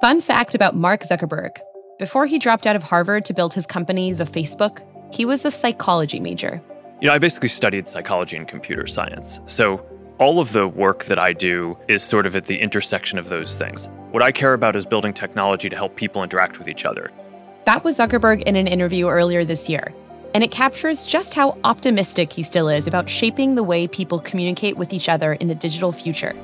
Fun fact about Mark Zuckerberg before he dropped out of Harvard to build his company, The Facebook, he was a psychology major. You know, I basically studied psychology and computer science. So all of the work that I do is sort of at the intersection of those things. What I care about is building technology to help people interact with each other. That was Zuckerberg in an interview earlier this year. And it captures just how optimistic he still is about shaping the way people communicate with each other in the digital future.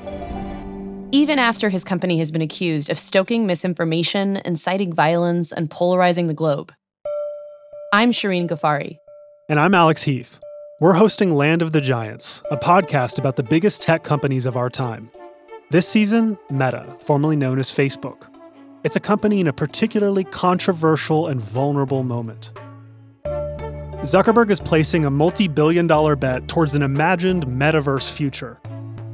Even after his company has been accused of stoking misinformation, inciting violence, and polarizing the globe. I'm Shirin Ghaffary. And I'm Alex Heath. We're hosting Land of the Giants, a podcast about the biggest tech companies of our time. This season, Meta, formerly known as Facebook. It's a company in a particularly controversial and vulnerable moment. Zuckerberg is placing a multi billion dollar bet towards an imagined metaverse future.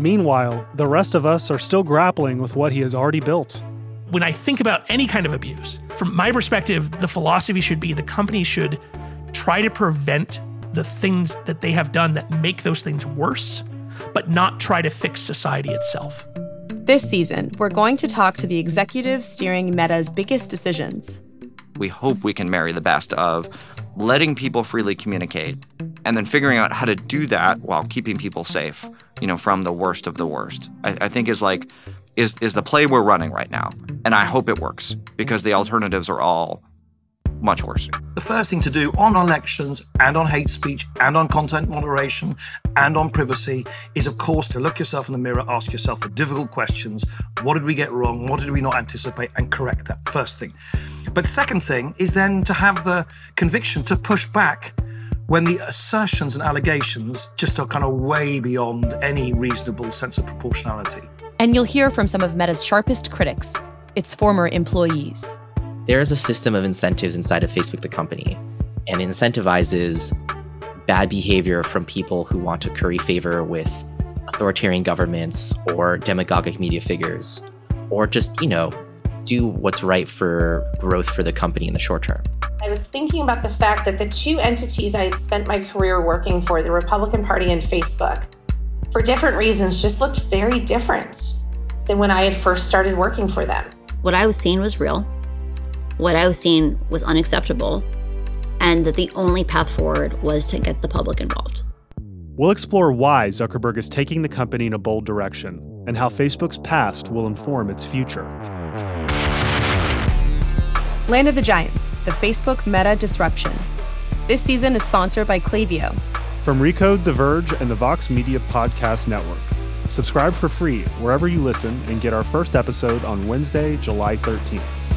Meanwhile, the rest of us are still grappling with what he has already built. When I think about any kind of abuse, from my perspective, the philosophy should be the company should try to prevent the things that they have done that make those things worse, but not try to fix society itself. This season, we're going to talk to the executives steering Meta's biggest decisions. We hope we can marry the best of letting people freely communicate and then figuring out how to do that while keeping people safe, you know, from the worst of the worst. I, I think is like is is the play we're running right now. And I hope it works because the alternatives are all much worse. The first thing to do on elections and on hate speech and on content moderation and on privacy is, of course, to look yourself in the mirror, ask yourself the difficult questions. What did we get wrong? What did we not anticipate? And correct that. First thing. But second thing is then to have the conviction to push back when the assertions and allegations just are kind of way beyond any reasonable sense of proportionality. And you'll hear from some of Meta's sharpest critics, its former employees. There is a system of incentives inside of Facebook, the company, and incentivizes bad behavior from people who want to curry favor with authoritarian governments or demagogic media figures, or just, you know, do what's right for growth for the company in the short term. I was thinking about the fact that the two entities I had spent my career working for, the Republican Party and Facebook, for different reasons, just looked very different than when I had first started working for them. What I was seeing was real. What I was seeing was unacceptable. And that the only path forward was to get the public involved. We'll explore why Zuckerberg is taking the company in a bold direction and how Facebook's past will inform its future. Land of the Giants, the Facebook meta disruption. This season is sponsored by Klaviyo. From Recode, The Verge, and the Vox Media Podcast Network. Subscribe for free wherever you listen and get our first episode on Wednesday, July 13th.